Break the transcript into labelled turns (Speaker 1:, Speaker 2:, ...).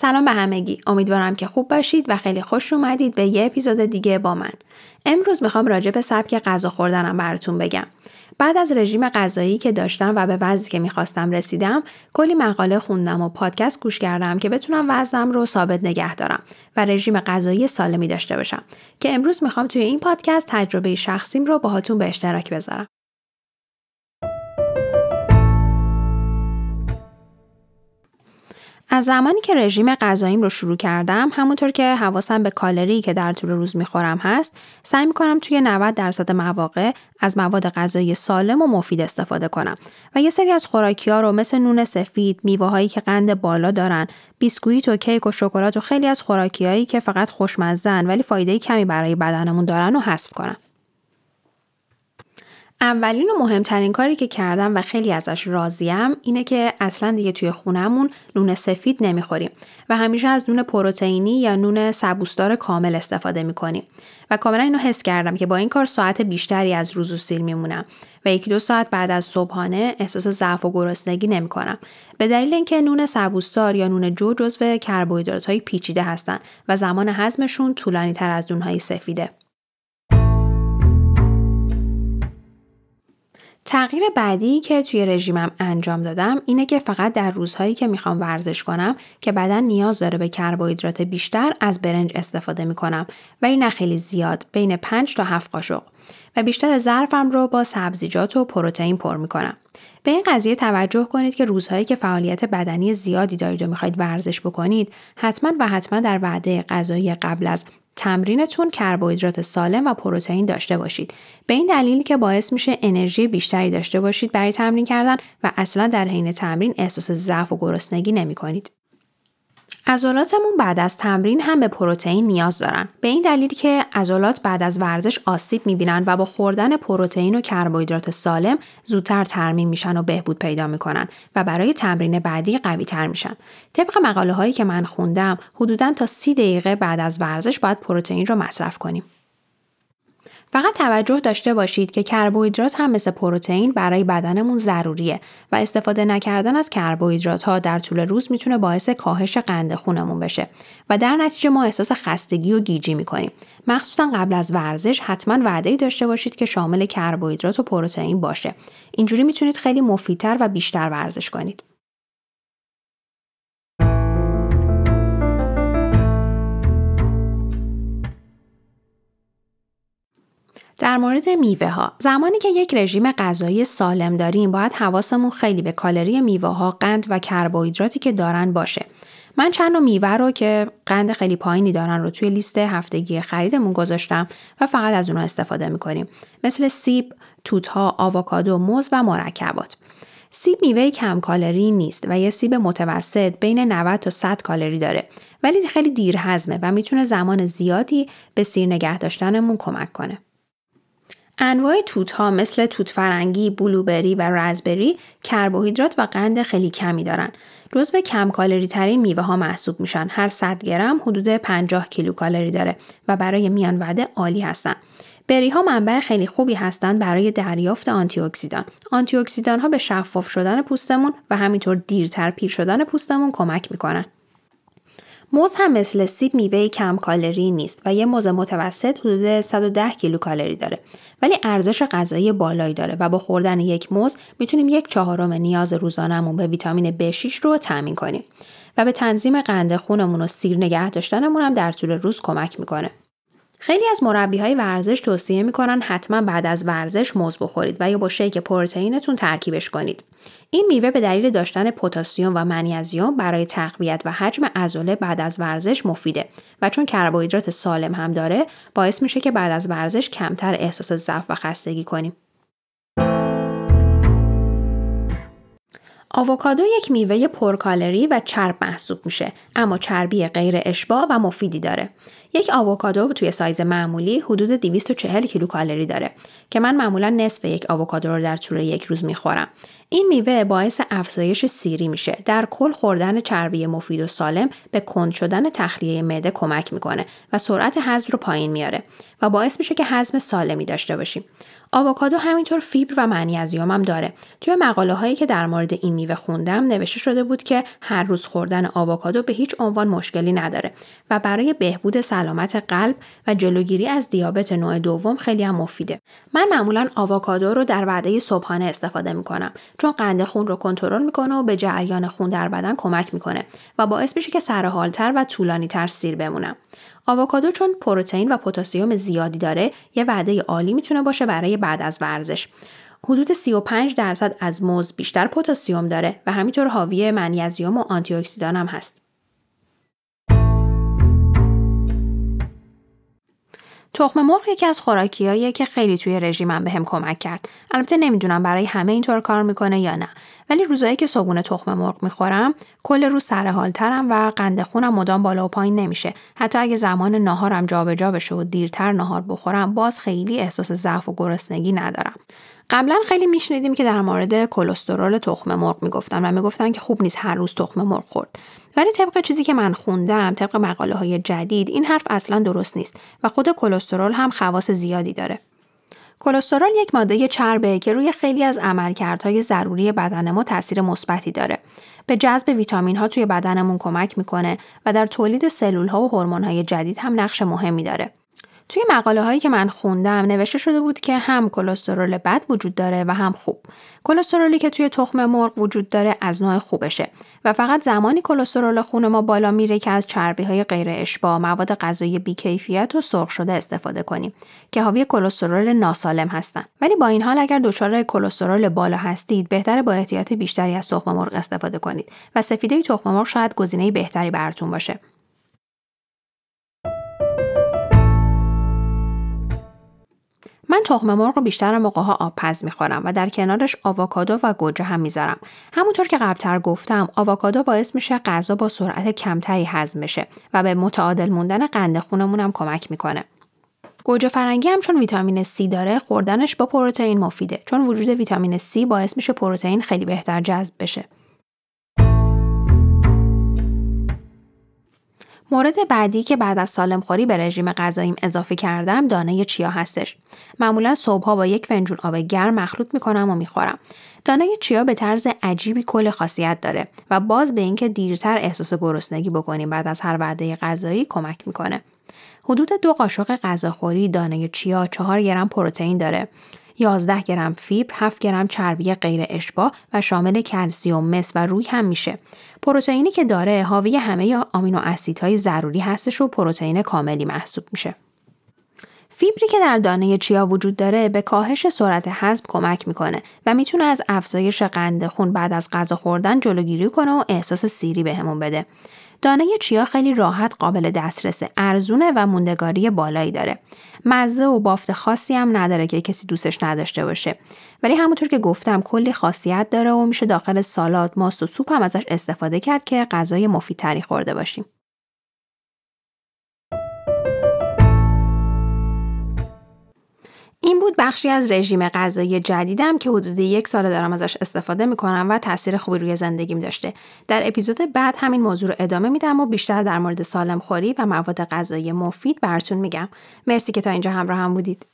Speaker 1: سلام به همگی. امیدوارم که خوب باشید و خیلی خوش اومدید به یه اپیزود دیگه با من. امروز می‌خوام راجع به سبک غذا خوردنم براتون بگم. بعد از رژیم غذایی که داشتم و به وضعی که می‌خواستم رسیدم کلی مقاله خوندم و پادکست گوش کردم که بتونم وزنم رو ثابت نگه دارم و رژیم غذایی سالمی داشته باشم که امروز می‌خوام توی این پادکست تجربه شخصیم رو باهاتون به اشتراک بذارم از زمانی که رژیم غذاییم رو شروع کردم همونطور که حواسم به کالری که در طول روز می‌خورم هست سعی می‌کنم توی 90 درصد مواقع از مواد غذایی سالم و مفید استفاده کنم. و یه سری از خوراکی ها رو مثل نون سفید میوه هایی که قند بالا دارن بیسکویت و کیک و شکلات و خیلی از خوراکی هایی که فقط خوشمزن ولی فایده کمی برای بدنمون دارن و حذف کنم. اولین و مهمترین کاری که کردم و خیلی ازش راضیم اینه که اصلا دیگه توی خونمون نون سفید نمی‌خوریم و همیشه از نون پروتئینی یا نون سبوسدار کامل استفاده می‌کنیم. و کاملا اینو حس کردم که با این کار ساعت بیشتری از روز و سیر میمونم و یکی دو ساعت بعد از صبحانه احساس ضعف و گرسنگی نمی‌کنم. به دلیل اینکه نون سبوسدار یا نون جو جزو کربوهیدرات های پیچیده هستن و زمان هضمشون طولانی تر از نونهای سفیده. تغییر بعدی که توی رژیمم انجام دادم اینه که فقط در روزهایی که می‌خوام ورزش کنم که بدن نیاز داره به کربوهیدرات بیشتر از برنج استفاده می‌کنم و این خیلی زیاد بین 5 تا 7 قاشق و بیشتر ظرفم رو با سبزیجات و پروتئین پر می‌کنم. به این قضیه توجه کنید که روزهایی که فعالیت بدنی زیادی دارید و می‌خواید ورزش بکنید حتما و حتما در وعده غذایی قبل از تمرینتون کربوهیدرات سالم و پروتئین داشته باشید به این دلیل که باعث میشه انرژی بیشتری داشته باشید برای تمرین کردن و اصلا در حین تمرین احساس ضعف و گرسنگی نمی کنید. عضلاتمون بعد از تمرین هم به پروتئین نیاز دارن. به این دلیل که عضلات بعد از ورزش آسیب می‌بینن و با خوردن پروتئین و کربوهیدرات سالم زودتر ترمیم میشن و بهبود پیدا می‌کنن و برای تمرین بعدی قوی تر میشن. طبق مقاله هایی که من خوندم حدودا تا سی دقیقه بعد از ورزش باید پروتئین رو مصرف کنیم. فقط توجه داشته باشید که کربوهیدرات هم مثل پروتئین برای بدنمون ضروریه و استفاده نکردن از کربوهیدرات ها در طول روز می‌تونه باعث کاهش قند خونمون بشه و در نتیجه ما احساس خستگی و گیجی می‌کنیم. مخصوصا قبل از ورزش حتما وعده داشته باشید که شامل کربوهیدرات و پروتئین باشه. اینجوری می‌تونید خیلی مفیدتر و بیشتر ورزش کنید. در مورد میوه ها زمانی که یک رژیم غذایی سالم داریم باید حواسمون خیلی به کالری میوه ها قند و کربوهیدراتی که دارن باشه من چند نوع میوه رو که قند خیلی پایینی دارن رو توی لیست هفتگی خریدمون گذاشتم و فقط از اونها استفاده می‌کنیم مثل سیب، توت ها، آووکادو، موز و مرکبات. سیب میوه کم کالری نیست و یه سیب متوسط بین 90 تا 100 کالری داره ولی خیلی دیر هضمه و می‌تونه زمان زیادی به سیر نگه داشتنمون کمک کنه. انواع توت ها مثل توت فرنگی، blueberry و raspberry کربوهیدرات و قند خیلی کمی دارن. جزو کم کالری ترین میوه ها محسوب میشن. هر 100 گرم حدود 50 کیلو کالری داره و برای میان وعده عالی هستن. berry ها منبع خیلی خوبی هستند برای دریافت آنتی اکسیدان. آنتی اکسیدان ها به شفاف شدن پوستمون و همینطور دیرتر پیر شدن پوستمون کمک می‌کنن. موز هم مثل سیب میوه کم کالری نیست و یه موز متوسط حدود 110 کیلو کالری داره ولی ارزش غذایی بالایی داره و با خوردن یک موز می‌تونیم یک چهارم نیاز روزانهمون به ویتامین B6 رو تامین کنیم و به تنظیم قند خونمون و سیر نگه داشتنمون هم در طول روز کمک می‌کنه. خیلی از مربی های ورزش توصیه می‌کنن حتما بعد از ورزش موز بخورید و یا با شیک پروتئینتون ترکیبش کنید. این میوه به دلیل داشتن پتاسیم و منیزیم برای تقویت و حجم عضله بعد از ورزش مفیده و چون کربوهیدرات سالم هم داره باعث میشه که بعد از ورزش کمتر احساس ضعف و خستگی کنیم. آووکادو یک میوه پرکالری و چرب محسوب میشه اما چربی غیر اشباع و مفیدی داره. یک آووکادو توی سایز معمولی حدود 240 کیلوکالری داره که من معمولا نصف یک آووکادو رو در طول یک روز می‌خورم. این میوه باعث افزایش سیری میشه. در کل خوردن چربی مفید و سالم به کند شدن تخلیه معده کمک می‌کنه و سرعت هضم رو پایین میاره و باعث میشه که هضم سالمی داشته باشیم. آووکادو همینطور فیبر و منیزیم هم داره. توی مقاله هایی که در مورد این میوه خوندم نوشته شده بود که هر روز خوردن آووکادو به هیچ عنوان مشکلی نداره و برای بهبود سلامت قلب و جلوگیری از دیابت نوع دوم خیلی هم مفیده. من معمولا آووکادو رو در وعده صبحانه استفاده می‌کنم چون قند خون رو کنترل می‌کنه و به جریان خون در بدن کمک می‌کنه و باعث میشه که سرحالتر و طولانیتر سیر بمونم. آووکادو چون پروتئین و پتاسیم زیادی داره یه وعده عالی می‌تونه باشه برای بعد از ورزش حدود 35 درصد از موز بیشتر پتاسیم داره و همینطور حاوی منیزیم و آنتی هم هست. تخم مرغ یکی از خوراکیاییه که خیلی توی رژیمم بهم کمک کرد. البته نمی‌دونم برای همه اینطور کار می‌کنه یا نه. ولی روزایی که صبحونه تخم مرغ می‌خورم کل روز سرحالترم و قند خونم مدام بالا و پایین نمیشه حتی اگه زمان ناهارم جابجا بشه و دیرتر ناهار بخورم باز خیلی احساس ضعف و گرسنگی ندارم قبلا خیلی میشنیدیم که در مورد کلسترول تخم مرغ می‌گفتن و می‌گفتن که خوب نیست هر روز تخم مرغ خورد ولی طبق چیزی که من خوندم طبق مقاله های جدید این حرف اصلا درست نیست و خود کلسترول هم خواص زیادی داره کلسترول یک ماده چربه که روی خیلی از عملکردهای ضروری بدن ما تاثیر مثبتی داره. به جذب ویتامین ها توی بدنمون کمک می‌کنه و در تولید سلول ها و هورمون های جدید هم نقش مهمی داره. توی مقاله هایی که من خوندم نوشته شده بود که هم کلسترول بد وجود داره و هم خوب. کلسترولی که توی تخم مرغ وجود داره از نوع خوبشه و فقط زمانی کلسترول خون ما بالا میره که از چربی های غیر اشباع، مواد غذایی بیکیفیت و سرخ شده استفاده کنیم که حاوی کلسترول ناسالم هستن. ولی با این حال اگر دچار کلسترول بالا هستید، بهتره با احتیاط بیشتری از تخم مرغ استفاده کنید و سفیده تخم مرغ شاید گزینه بهتری براتون باشه. من تخم مرغ رو بیشتر ها آبپز می‌خورم و در کنارش آووکادو و گوجه هم می‌ذارم. همونطور که قبلتر گفتم آووکادو باعث میشه غذا با سرعت کمتری هضم بشه و به متعادل موندن قند خونمون هم کمک می‌کنه. گوجه فرنگی هم چون ویتامین C داره خوردنش با پروتئین مفیده چون وجود ویتامین C باعث میشه پروتئین خیلی بهتر جذب بشه. مورد بعدی که بعد از سالم خوری به رژیم غذاییم اضافه کردم دانه چیا هستش. معمولا صبحها با یک فنجون آب گرم مخلوط می‌کنم و می‌خورم. دانه چیا به طرز عجیبی کل خاصیت داره و باز به اینکه دیرتر احساس گرسنگی بکنیم بعد از هر وعده غذایی کمک می‌کنه. حدود دو قاشق غذاخوری دانه چیا چهار گرم پروتئین داره 11 گرم فیبر، 7 گرم چربی غیر اشباع و شامل کلسیوم، مس و روی هم میشه. پروتئینی که داره حاوی همه آمینو اسیدهای ضروری هستش و پروتئین کاملی محسوب میشه. فیبری که در دانه چیا وجود داره به کاهش سرعت هضم کمک می‌کنه و می‌تونه از افزایش قند خون بعد از غذا خوردن جلوگیری کنه و احساس سیری بهمون بده. دانه چیا خیلی راحت قابل دسترسه، ارزونه و موندگاری بالایی داره. مزه و بافت خاصی هم نداره که کسی دوستش نداشته باشه. ولی همونطور که گفتم کلی خاصیت داره و میشه داخل سالاد، ماست و سوپ هم ازش استفاده کرد که غذای مفیدتری خورده باشیم. این بود بخشی از رژیم غذایی جدیدم که حدود یک سال دارم ازش استفاده می‌کنم و تاثیر خوبی روی زندگیم داشته. در اپیزود بعد همین موضوع رو ادامه میدم و بیشتر در مورد سالم خوری و مواد غذایی مفید براتون میگم. مرسی که تا اینجا همراه هم بودید.